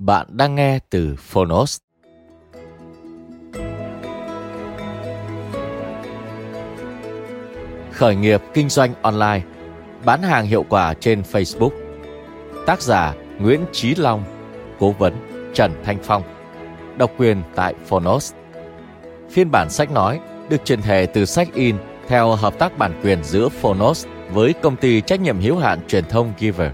Bạn đang nghe từ Phonos. Khởi nghiệp kinh doanh online, bán hàng hiệu quả trên Facebook. Tác giả Nguyễn Chí Long, cố vấn Trần Thanh Phong. Độc quyền tại Phonos. Phiên bản sách nói được truyền thể từ sách in theo hợp tác bản quyền giữa Phonos với công ty trách nhiệm hữu hạn truyền thông Giver.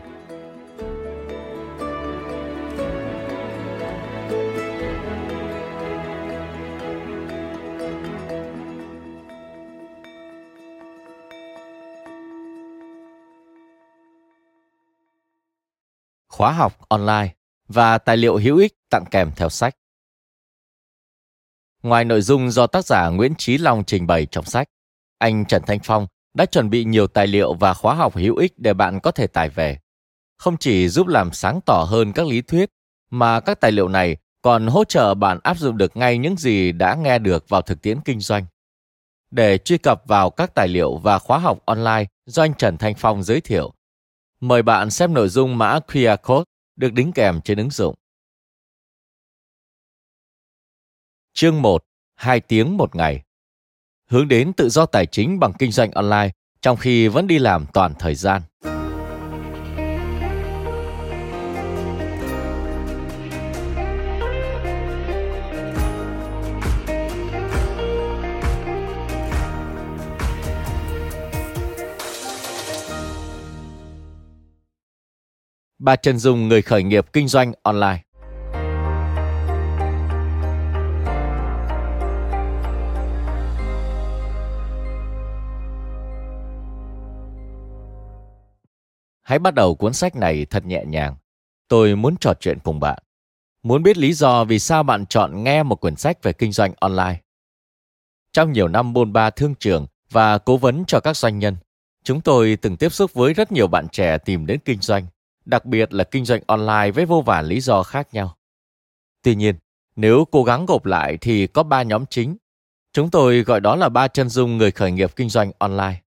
Khóa học online và tài liệu hữu ích tặng kèm theo sách. Ngoài nội dung do tác giả Nguyễn Trí Long trình bày trong sách, anh Trần Thanh Phong đã chuẩn bị nhiều tài liệu và khóa học hữu ích để bạn có thể tải về. Không chỉ giúp làm sáng tỏ hơn các lý thuyết, mà các tài liệu này còn hỗ trợ bạn áp dụng được ngay những gì đã nghe được vào thực tiễn kinh doanh. Để truy cập vào các tài liệu và khóa học online do anh Trần Thanh Phong giới thiệu, Mời bạn xem nội dung mã QR code được đính kèm trên ứng dụng. Chương 1. 2 tiếng một ngày. Hướng đến tự do tài chính bằng kinh doanh online trong khi vẫn đi làm toàn thời gian. Bà Trần Dung người khởi nghiệp kinh doanh online. Hãy bắt đầu cuốn sách này thật nhẹ nhàng. Tôi muốn trò chuyện cùng bạn. Muốn biết lý do vì sao bạn chọn nghe một quyển sách về kinh doanh online. Trong nhiều năm bôn ba thương trường và cố vấn cho các doanh nhân, chúng tôi từng tiếp xúc với rất nhiều bạn trẻ tìm đến kinh doanh đặc biệt là kinh doanh online với vô vàn lý do khác nhau. Tuy nhiên, nếu cố gắng gộp lại thì có ba nhóm chính. Chúng tôi gọi đó là ba chân dung người khởi nghiệp kinh doanh online.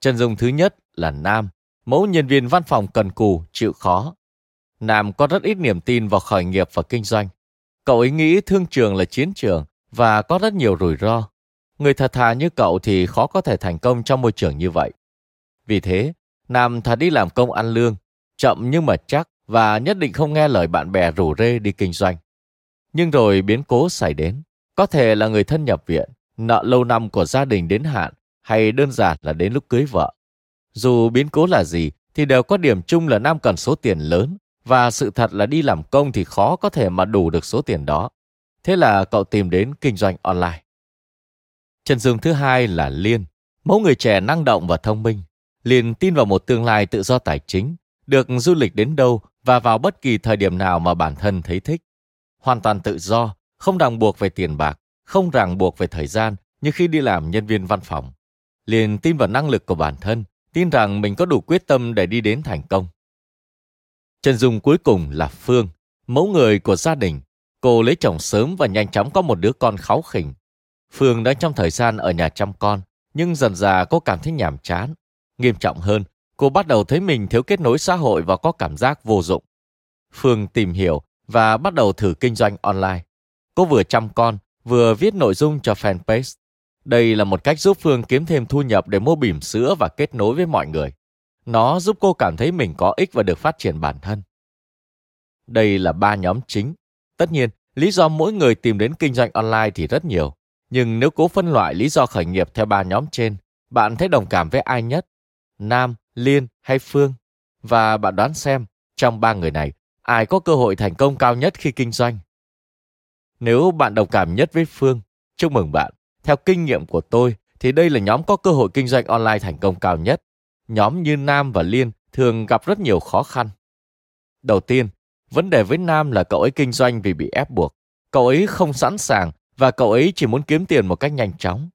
Chân dung thứ nhất là Nam, mẫu nhân viên văn phòng cần cù, chịu khó. Nam có rất ít niềm tin vào khởi nghiệp và kinh doanh. Cậu ấy nghĩ thương trường là chiến trường và có rất nhiều rủi ro. Người thật thà như cậu thì khó có thể thành công trong môi trường như vậy. Vì thế, Nam thà đi làm công ăn lương chậm nhưng mà chắc và nhất định không nghe lời bạn bè rủ rê đi kinh doanh. Nhưng rồi biến cố xảy đến, có thể là người thân nhập viện, nợ lâu năm của gia đình đến hạn hay đơn giản là đến lúc cưới vợ. Dù biến cố là gì thì đều có điểm chung là Nam cần số tiền lớn và sự thật là đi làm công thì khó có thể mà đủ được số tiền đó. Thế là cậu tìm đến kinh doanh online. Chân dung thứ hai là Liên, mẫu người trẻ năng động và thông minh. Liên tin vào một tương lai tự do tài chính được du lịch đến đâu và vào bất kỳ thời điểm nào mà bản thân thấy thích. Hoàn toàn tự do, không ràng buộc về tiền bạc, không ràng buộc về thời gian như khi đi làm nhân viên văn phòng. Liền tin vào năng lực của bản thân, tin rằng mình có đủ quyết tâm để đi đến thành công. Chân dung cuối cùng là Phương, mẫu người của gia đình. Cô lấy chồng sớm và nhanh chóng có một đứa con kháu khỉnh. Phương đã trong thời gian ở nhà chăm con, nhưng dần dà cô cảm thấy nhàm chán. Nghiêm trọng hơn, cô bắt đầu thấy mình thiếu kết nối xã hội và có cảm giác vô dụng. Phương tìm hiểu và bắt đầu thử kinh doanh online. Cô vừa chăm con, vừa viết nội dung cho fanpage. Đây là một cách giúp Phương kiếm thêm thu nhập để mua bỉm sữa và kết nối với mọi người. Nó giúp cô cảm thấy mình có ích và được phát triển bản thân. Đây là ba nhóm chính. Tất nhiên, lý do mỗi người tìm đến kinh doanh online thì rất nhiều. Nhưng nếu cố phân loại lý do khởi nghiệp theo ba nhóm trên, bạn thấy đồng cảm với ai nhất? Nam, Liên hay Phương? Và bạn đoán xem, trong ba người này, ai có cơ hội thành công cao nhất khi kinh doanh? Nếu bạn đồng cảm nhất với Phương, chúc mừng bạn. Theo kinh nghiệm của tôi, thì đây là nhóm có cơ hội kinh doanh online thành công cao nhất. Nhóm như Nam và Liên thường gặp rất nhiều khó khăn. Đầu tiên, vấn đề với Nam là cậu ấy kinh doanh vì bị ép buộc. Cậu ấy không sẵn sàng và cậu ấy chỉ muốn kiếm tiền một cách nhanh chóng.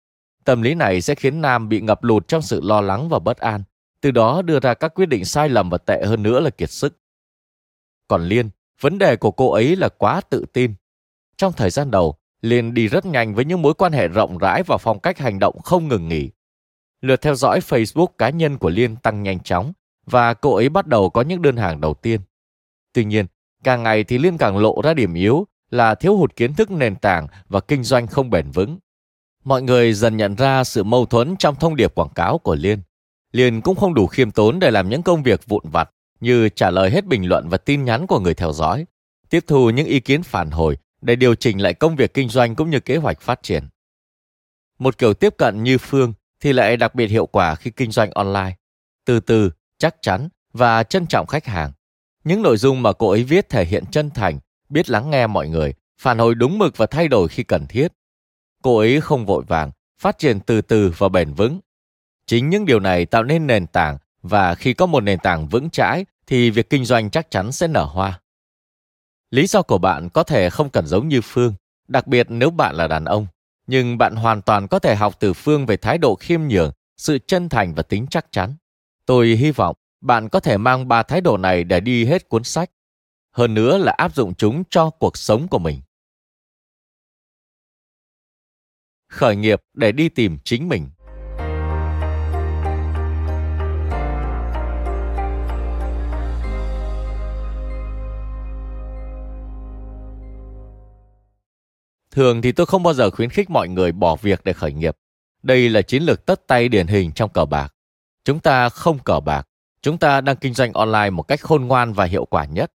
Tâm lý này sẽ khiến Nam bị ngập lụt trong sự lo lắng và bất an, từ đó đưa ra các quyết định sai lầm và tệ hơn nữa là kiệt sức. Còn Liên, vấn đề của cô ấy là quá tự tin. Trong thời gian đầu, Liên đi rất nhanh với những mối quan hệ rộng rãi và phong cách hành động không ngừng nghỉ. Lượt theo dõi Facebook cá nhân của Liên tăng nhanh chóng và cô ấy bắt đầu có những đơn hàng đầu tiên. Tuy nhiên, càng ngày thì Liên càng lộ ra điểm yếu là thiếu hụt kiến thức nền tảng và kinh doanh không bền vững. Mọi người dần nhận ra sự mâu thuẫn trong thông điệp quảng cáo của Liên liền cũng không đủ khiêm tốn để làm những công việc vụn vặt như trả lời hết bình luận và tin nhắn của người theo dõi, tiếp thu những ý kiến phản hồi để điều chỉnh lại công việc kinh doanh cũng như kế hoạch phát triển. Một kiểu tiếp cận như Phương thì lại đặc biệt hiệu quả khi kinh doanh online. Từ từ, chắc chắn và trân trọng khách hàng. Những nội dung mà cô ấy viết thể hiện chân thành, biết lắng nghe mọi người, phản hồi đúng mực và thay đổi khi cần thiết. Cô ấy không vội vàng, phát triển từ từ và bền vững. Chính những điều này tạo nên nền tảng và khi có một nền tảng vững chãi thì việc kinh doanh chắc chắn sẽ nở hoa. Lý do của bạn có thể không cần giống như Phương, đặc biệt nếu bạn là đàn ông, nhưng bạn hoàn toàn có thể học từ Phương về thái độ khiêm nhường, sự chân thành và tính chắc chắn. Tôi hy vọng bạn có thể mang ba thái độ này để đi hết cuốn sách. Hơn nữa là áp dụng chúng cho cuộc sống của mình. Khởi nghiệp để đi tìm chính mình. Thường thì tôi không bao giờ khuyến khích mọi người bỏ việc để khởi nghiệp. Đây là chiến lược tất tay điển hình trong cờ bạc. Chúng ta không cờ bạc, chúng ta đang kinh doanh online một cách khôn ngoan và hiệu quả nhất.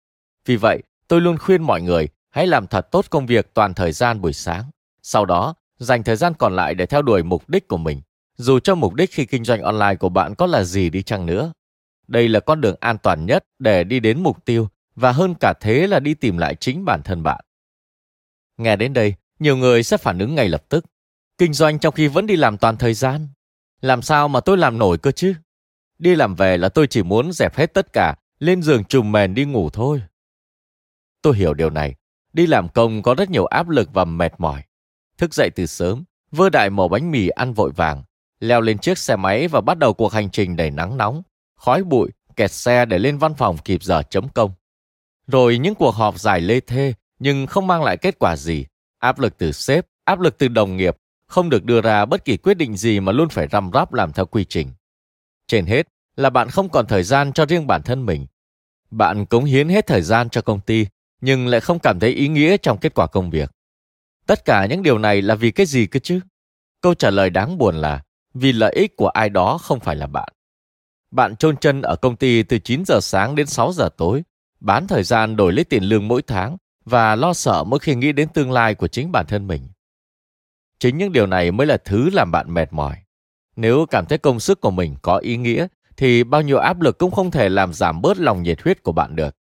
Vì vậy, tôi luôn khuyên mọi người hãy làm thật tốt công việc toàn thời gian buổi sáng. Sau đó, dành thời gian còn lại để theo đuổi mục đích của mình, dù cho mục đích khi kinh doanh online của bạn có là gì đi chăng nữa. Đây là con đường an toàn nhất để đi đến mục tiêu và hơn cả thế là đi tìm lại chính bản thân bạn. Nghe đến đây, nhiều người sẽ phản ứng ngay lập tức. Kinh doanh trong khi vẫn đi làm toàn thời gian. Làm sao mà tôi làm nổi cơ chứ? Đi làm về là tôi chỉ muốn dẹp hết tất cả, lên giường trùm mền đi ngủ thôi. Tôi hiểu điều này. Đi làm công có rất nhiều áp lực và mệt mỏi. Thức dậy từ sớm, vơ đại mẩu bánh mì ăn vội vàng, leo lên chiếc xe máy và bắt đầu cuộc hành trình đầy nắng nóng, khói bụi, kẹt xe để lên văn phòng kịp giờ chấm công. Rồi những cuộc họp dài lê thê nhưng không mang lại kết quả gì, áp lực từ sếp, áp lực từ đồng nghiệp, không được đưa ra bất kỳ quyết định gì mà luôn phải răm rắp làm theo quy trình. Trên hết là bạn không còn thời gian cho riêng bản thân mình. Bạn cống hiến hết thời gian cho công ty, nhưng lại không cảm thấy ý nghĩa trong kết quả công việc. Tất cả những điều này là vì cái gì cơ chứ? Câu trả lời đáng buồn là vì lợi ích của ai đó không phải là bạn. Bạn chôn chân ở công ty từ 9 giờ sáng đến 6 giờ tối, bán thời gian đổi lấy tiền lương mỗi tháng và lo sợ mỗi khi nghĩ đến tương lai của chính bản thân mình. Chính những điều này mới là thứ làm bạn mệt mỏi. Nếu cảm thấy công sức của mình có ý nghĩa, thì bao nhiêu áp lực cũng không thể làm giảm bớt lòng nhiệt huyết của bạn được.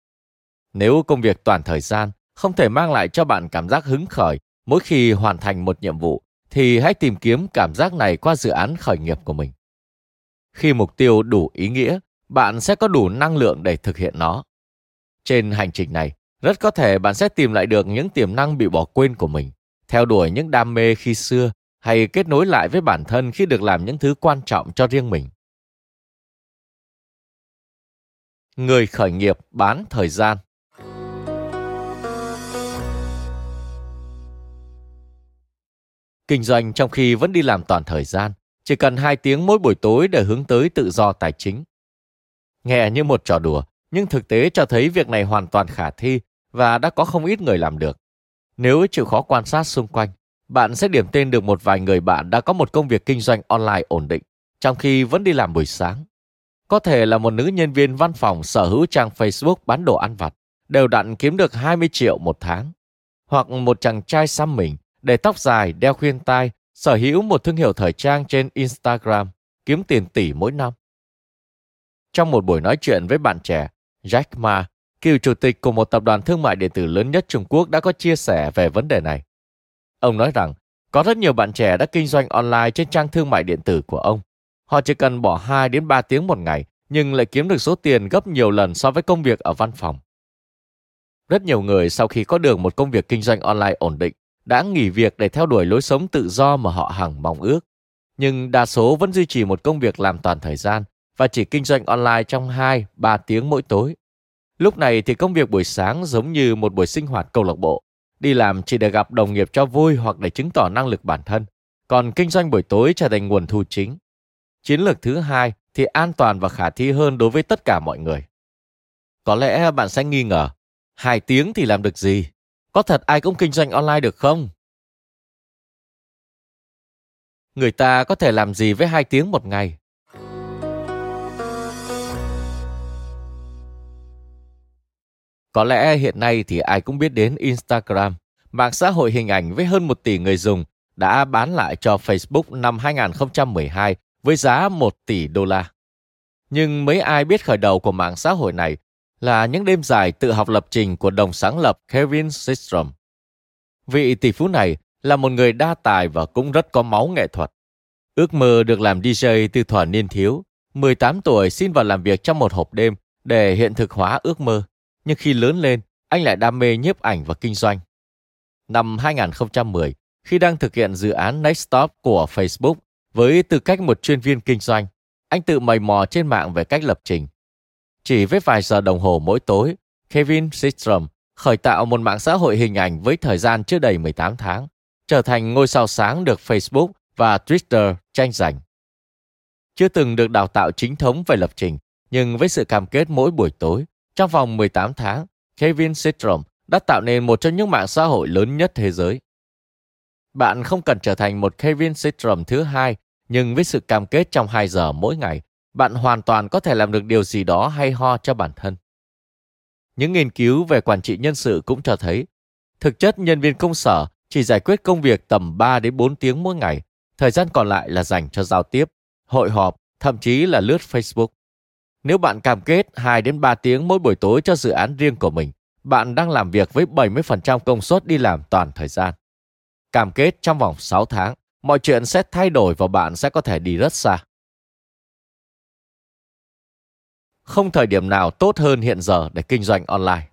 Nếu công việc toàn thời gian không thể mang lại cho bạn cảm giác hứng khởi mỗi khi hoàn thành một nhiệm vụ, thì hãy tìm kiếm cảm giác này qua dự án khởi nghiệp của mình. Khi mục tiêu đủ ý nghĩa, bạn sẽ có đủ năng lượng để thực hiện nó. Trên hành trình này, rất có thể bạn sẽ tìm lại được những tiềm năng bị bỏ quên của mình, theo đuổi những đam mê khi xưa hay kết nối lại với bản thân khi được làm những thứ quan trọng cho riêng mình. Người khởi nghiệp bán thời gian Kinh doanh trong khi vẫn đi làm toàn thời gian, chỉ cần 2 tiếng mỗi buổi tối để hướng tới tự do tài chính. Nghe như một trò đùa, nhưng thực tế cho thấy việc này hoàn toàn khả thi và đã có không ít người làm được. Nếu chịu khó quan sát xung quanh, bạn sẽ điểm tên được một vài người bạn đã có một công việc kinh doanh online ổn định, trong khi vẫn đi làm buổi sáng. Có thể là một nữ nhân viên văn phòng sở hữu trang Facebook bán đồ ăn vặt, đều đặn kiếm được 20 triệu một tháng. Hoặc một chàng trai xăm mình, để tóc dài, đeo khuyên tai, sở hữu một thương hiệu thời trang trên Instagram, kiếm tiền tỷ mỗi năm. Trong một buổi nói chuyện với bạn trẻ, Jack Ma, cựu chủ tịch của một tập đoàn thương mại điện tử lớn nhất Trung Quốc đã có chia sẻ về vấn đề này. Ông nói rằng, có rất nhiều bạn trẻ đã kinh doanh online trên trang thương mại điện tử của ông. Họ chỉ cần bỏ 2 đến 3 tiếng một ngày, nhưng lại kiếm được số tiền gấp nhiều lần so với công việc ở văn phòng. Rất nhiều người sau khi có được một công việc kinh doanh online ổn định đã nghỉ việc để theo đuổi lối sống tự do mà họ hằng mong ước. Nhưng đa số vẫn duy trì một công việc làm toàn thời gian và chỉ kinh doanh online trong 2-3 tiếng mỗi tối. Lúc này thì công việc buổi sáng giống như một buổi sinh hoạt câu lạc bộ. Đi làm chỉ để gặp đồng nghiệp cho vui hoặc để chứng tỏ năng lực bản thân. Còn kinh doanh buổi tối trở thành nguồn thu chính. Chiến lược thứ hai thì an toàn và khả thi hơn đối với tất cả mọi người. Có lẽ bạn sẽ nghi ngờ, hai tiếng thì làm được gì? Có thật ai cũng kinh doanh online được không? Người ta có thể làm gì với hai tiếng một ngày? Có lẽ hiện nay thì ai cũng biết đến Instagram, mạng xã hội hình ảnh với hơn 1 tỷ người dùng đã bán lại cho Facebook năm 2012 với giá 1 tỷ đô la. Nhưng mấy ai biết khởi đầu của mạng xã hội này là những đêm dài tự học lập trình của đồng sáng lập Kevin Systrom. Vị tỷ phú này là một người đa tài và cũng rất có máu nghệ thuật. Ước mơ được làm DJ từ thuở niên thiếu, 18 tuổi xin vào làm việc trong một hộp đêm để hiện thực hóa ước mơ. Nhưng khi lớn lên, anh lại đam mê nhiếp ảnh và kinh doanh. Năm 2010, khi đang thực hiện dự án Next Stop của Facebook với tư cách một chuyên viên kinh doanh, anh tự mày mò trên mạng về cách lập trình. Chỉ với vài giờ đồng hồ mỗi tối, Kevin Systrom khởi tạo một mạng xã hội hình ảnh với thời gian chưa đầy 18 tháng, trở thành ngôi sao sáng được Facebook và Twitter tranh giành. Chưa từng được đào tạo chính thống về lập trình, nhưng với sự cam kết mỗi buổi tối, trong vòng 18 tháng, Kevin Systrom đã tạo nên một trong những mạng xã hội lớn nhất thế giới. Bạn không cần trở thành một Kevin Systrom thứ hai, nhưng với sự cam kết trong 2 giờ mỗi ngày, bạn hoàn toàn có thể làm được điều gì đó hay ho cho bản thân. Những nghiên cứu về quản trị nhân sự cũng cho thấy, thực chất nhân viên công sở chỉ giải quyết công việc tầm 3 đến 4 tiếng mỗi ngày, thời gian còn lại là dành cho giao tiếp, hội họp, thậm chí là lướt Facebook. Nếu bạn cam kết 2 đến 3 tiếng mỗi buổi tối cho dự án riêng của mình, bạn đang làm việc với 70% công suất đi làm toàn thời gian. Cam kết trong vòng 6 tháng, mọi chuyện sẽ thay đổi và bạn sẽ có thể đi rất xa. Không thời điểm nào tốt hơn hiện giờ để kinh doanh online.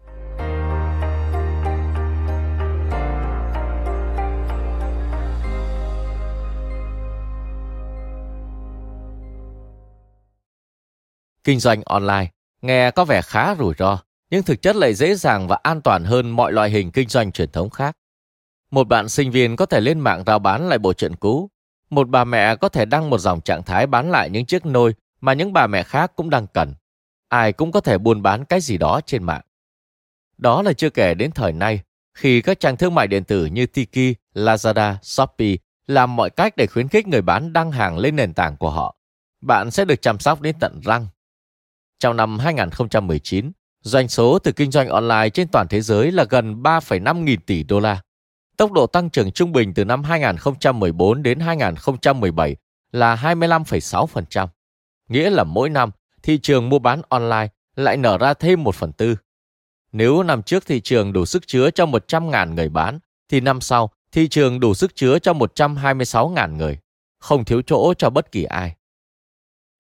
Kinh doanh online nghe có vẻ khá rủi ro, nhưng thực chất lại dễ dàng và an toàn hơn mọi loại hình kinh doanh truyền thống khác. Một bạn sinh viên có thể lên mạng rao bán lại bộ truyện cũ. Một bà mẹ có thể đăng một dòng trạng thái bán lại những chiếc nôi mà những bà mẹ khác cũng đang cần. Ai cũng có thể buôn bán cái gì đó trên mạng. Đó là chưa kể đến thời nay, khi các trang thương mại điện tử như Tiki, Lazada, Shopee làm mọi cách để khuyến khích người bán đăng hàng lên nền tảng của họ. Bạn sẽ được chăm sóc đến tận răng. Trong năm 2019, doanh số từ kinh doanh online trên toàn thế giới là gần 3,5 nghìn tỷ đô la. Tốc độ tăng trưởng trung bình từ năm 2014 đến 2017 là 25,6%, nghĩa là mỗi năm thị trường mua bán online lại nở ra thêm 1 phần tư. Nếu năm trước thị trường đủ sức chứa cho 100.000 người bán, thì năm sau thị trường đủ sức chứa cho 126.000 người, không thiếu chỗ cho bất kỳ ai.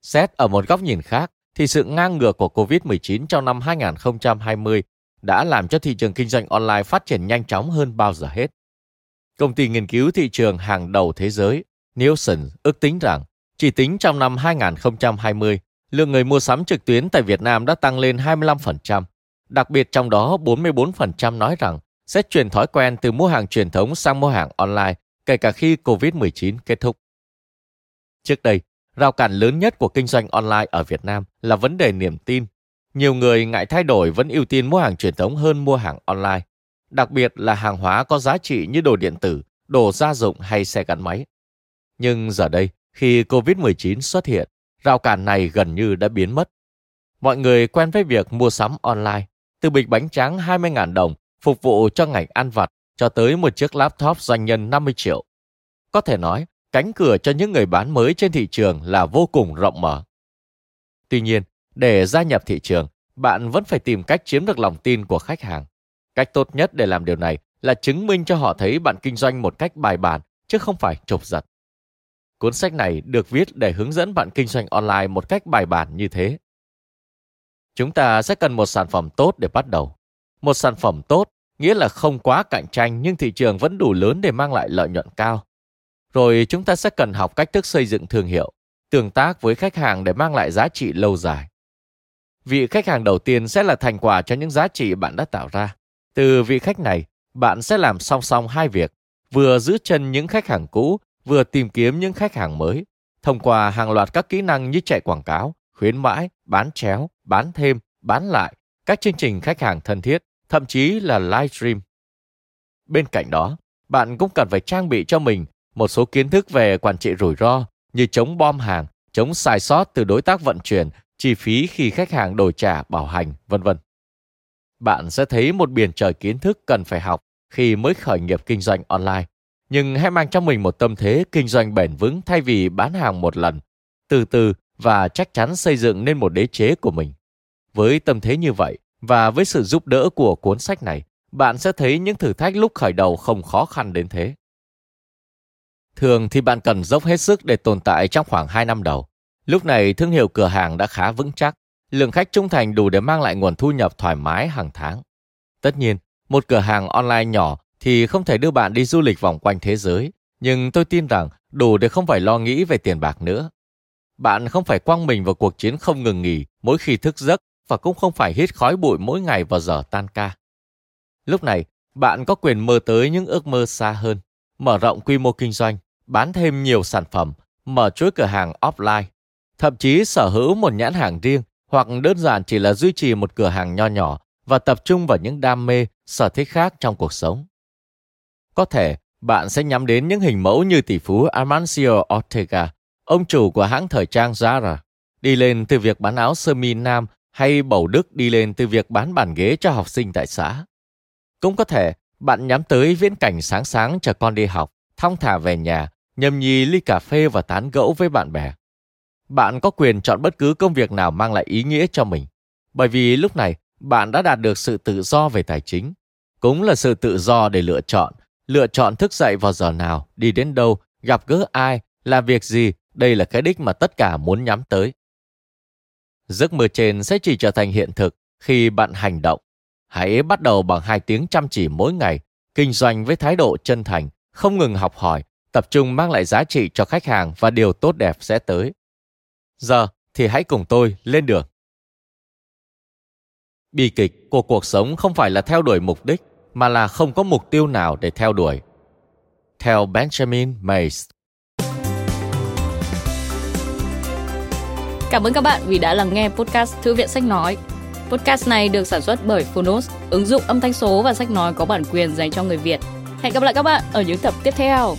Xét ở một góc nhìn khác, thì sự ngang ngược của COVID-19 trong năm 2020 đã làm cho thị trường kinh doanh online phát triển nhanh chóng hơn bao giờ hết. Công ty nghiên cứu thị trường hàng đầu thế giới Nielsen ước tính rằng chỉ tính trong năm 2020, lượng người mua sắm trực tuyến tại Việt Nam đã tăng lên 25%. Đặc biệt trong đó 44% nói rằng sẽ chuyển thói quen từ mua hàng truyền thống sang mua hàng online kể cả khi COVID-19 kết thúc. Trước đây, rào cản lớn nhất của kinh doanh online ở Việt Nam là vấn đề niềm tin. Nhiều người ngại thay đổi vẫn ưu tiên mua hàng truyền thống hơn mua hàng online. Đặc biệt là hàng hóa có giá trị như đồ điện tử đồ gia dụng hay xe gắn máy. Nhưng giờ đây, khi COVID-19 xuất hiện, rào cản này gần như đã biến mất. Mọi người quen với việc mua sắm online, từ bịch bánh tráng 20.000 đồng phục vụ cho ngành ăn vặt cho tới một chiếc laptop doanh nhân 50 triệu. Có thể nói, cánh cửa cho những người bán mới trên thị trường là vô cùng rộng mở. Tuy nhiên, để gia nhập thị trường, bạn vẫn phải tìm cách chiếm được lòng tin của khách hàng. Cách tốt nhất để làm điều này là chứng minh cho họ thấy bạn kinh doanh một cách bài bản chứ không phải chộp giật. Cuốn sách này được viết để hướng dẫn bạn kinh doanh online một cách bài bản như thế. Chúng ta sẽ cần một sản phẩm tốt để bắt đầu. Một sản phẩm tốt nghĩa là không quá cạnh tranh nhưng thị trường vẫn đủ lớn để mang lại lợi nhuận cao. Rồi chúng ta sẽ cần học cách thức xây dựng thương hiệu, tương tác với khách hàng để mang lại giá trị lâu dài. Vị khách hàng đầu tiên sẽ là thành quả cho những giá trị bạn đã tạo ra. Từ vị khách này, bạn sẽ làm song song hai việc, vừa giữ chân những khách hàng cũ, vừa tìm kiếm những khách hàng mới, thông qua hàng loạt các kỹ năng như chạy quảng cáo, khuyến mãi, bán chéo, bán thêm, bán lại, các chương trình khách hàng thân thiết, thậm chí là livestream. Bên cạnh đó, bạn cũng cần phải trang bị cho mình một số kiến thức về quản trị rủi ro như chống bom hàng, chống sai sót từ đối tác vận chuyển, chi phí khi khách hàng đổi trả bảo hành, vân vân. Bạn sẽ thấy một biển trời kiến thức cần phải học khi mới khởi nghiệp kinh doanh online. Nhưng hãy mang trong mình một tâm thế kinh doanh bền vững thay vì bán hàng một lần, từ từ và chắc chắn xây dựng nên một đế chế của mình. Với tâm thế như vậy và với sự giúp đỡ của cuốn sách này, bạn sẽ thấy những thử thách lúc khởi đầu không khó khăn đến thế. Thường thì bạn cần dốc hết sức để tồn tại trong khoảng 2 năm đầu. Lúc này thương hiệu cửa hàng đã khá vững chắc, lượng khách trung thành đủ để mang lại nguồn thu nhập thoải mái hàng tháng. Tất nhiên, một cửa hàng online nhỏ thì không thể đưa bạn đi du lịch vòng quanh thế giới, nhưng tôi tin rằng đủ để không phải lo nghĩ về tiền bạc nữa. Bạn không phải quăng mình vào cuộc chiến không ngừng nghỉ mỗi khi thức giấc và cũng không phải hít khói bụi mỗi ngày vào giờ tan ca. Lúc này, bạn có quyền mơ tới những ước mơ xa hơn, mở rộng quy mô kinh doanh, bán thêm nhiều sản phẩm, mở chuỗi cửa hàng offline, thậm chí sở hữu một nhãn hàng riêng hoặc đơn giản chỉ là duy trì một cửa hàng nho nhỏ và tập trung vào những đam mê, sở thích khác trong cuộc sống. Có thể bạn sẽ nhắm đến những hình mẫu như tỷ phú Amancio Ortega, ông chủ của hãng thời trang Zara, đi lên từ việc bán áo sơ mi nam hay Bầu Đức đi lên từ việc bán bàn ghế cho học sinh tại xã. Cũng có thể bạn nhắm tới viễn cảnh sáng sáng chờ con đi học, thong thả về nhà, nhâm nhi ly cà phê và tán gẫu với bạn bè. Bạn có quyền chọn bất cứ công việc nào mang lại ý nghĩa cho mình, bởi vì lúc này bạn đã đạt được sự tự do về tài chính, cũng là sự tự do để lựa chọn, lựa chọn thức dậy vào giờ nào, đi đến đâu, gặp gỡ ai, làm việc gì, đây là cái đích mà tất cả muốn nhắm tới. Giấc mơ trên sẽ chỉ trở thành hiện thực khi bạn hành động. Hãy bắt đầu bằng hai tiếng chăm chỉ mỗi ngày, kinh doanh với thái độ chân thành, không ngừng học hỏi, tập trung mang lại giá trị cho khách hàng và điều tốt đẹp sẽ tới. Giờ thì hãy cùng tôi lên đường. Bi kịch của cuộc sống không phải là theo đuổi mục đích, mà là không có mục tiêu nào để theo đuổi. Theo Benjamin Mays Cảm ơn các bạn vì đã lắng nghe podcast Thư viện Sách Nói. Podcast này được sản xuất bởi Phonos, ứng dụng âm thanh số và sách nói có bản quyền dành cho người Việt. Hẹn gặp lại các bạn ở những tập tiếp theo.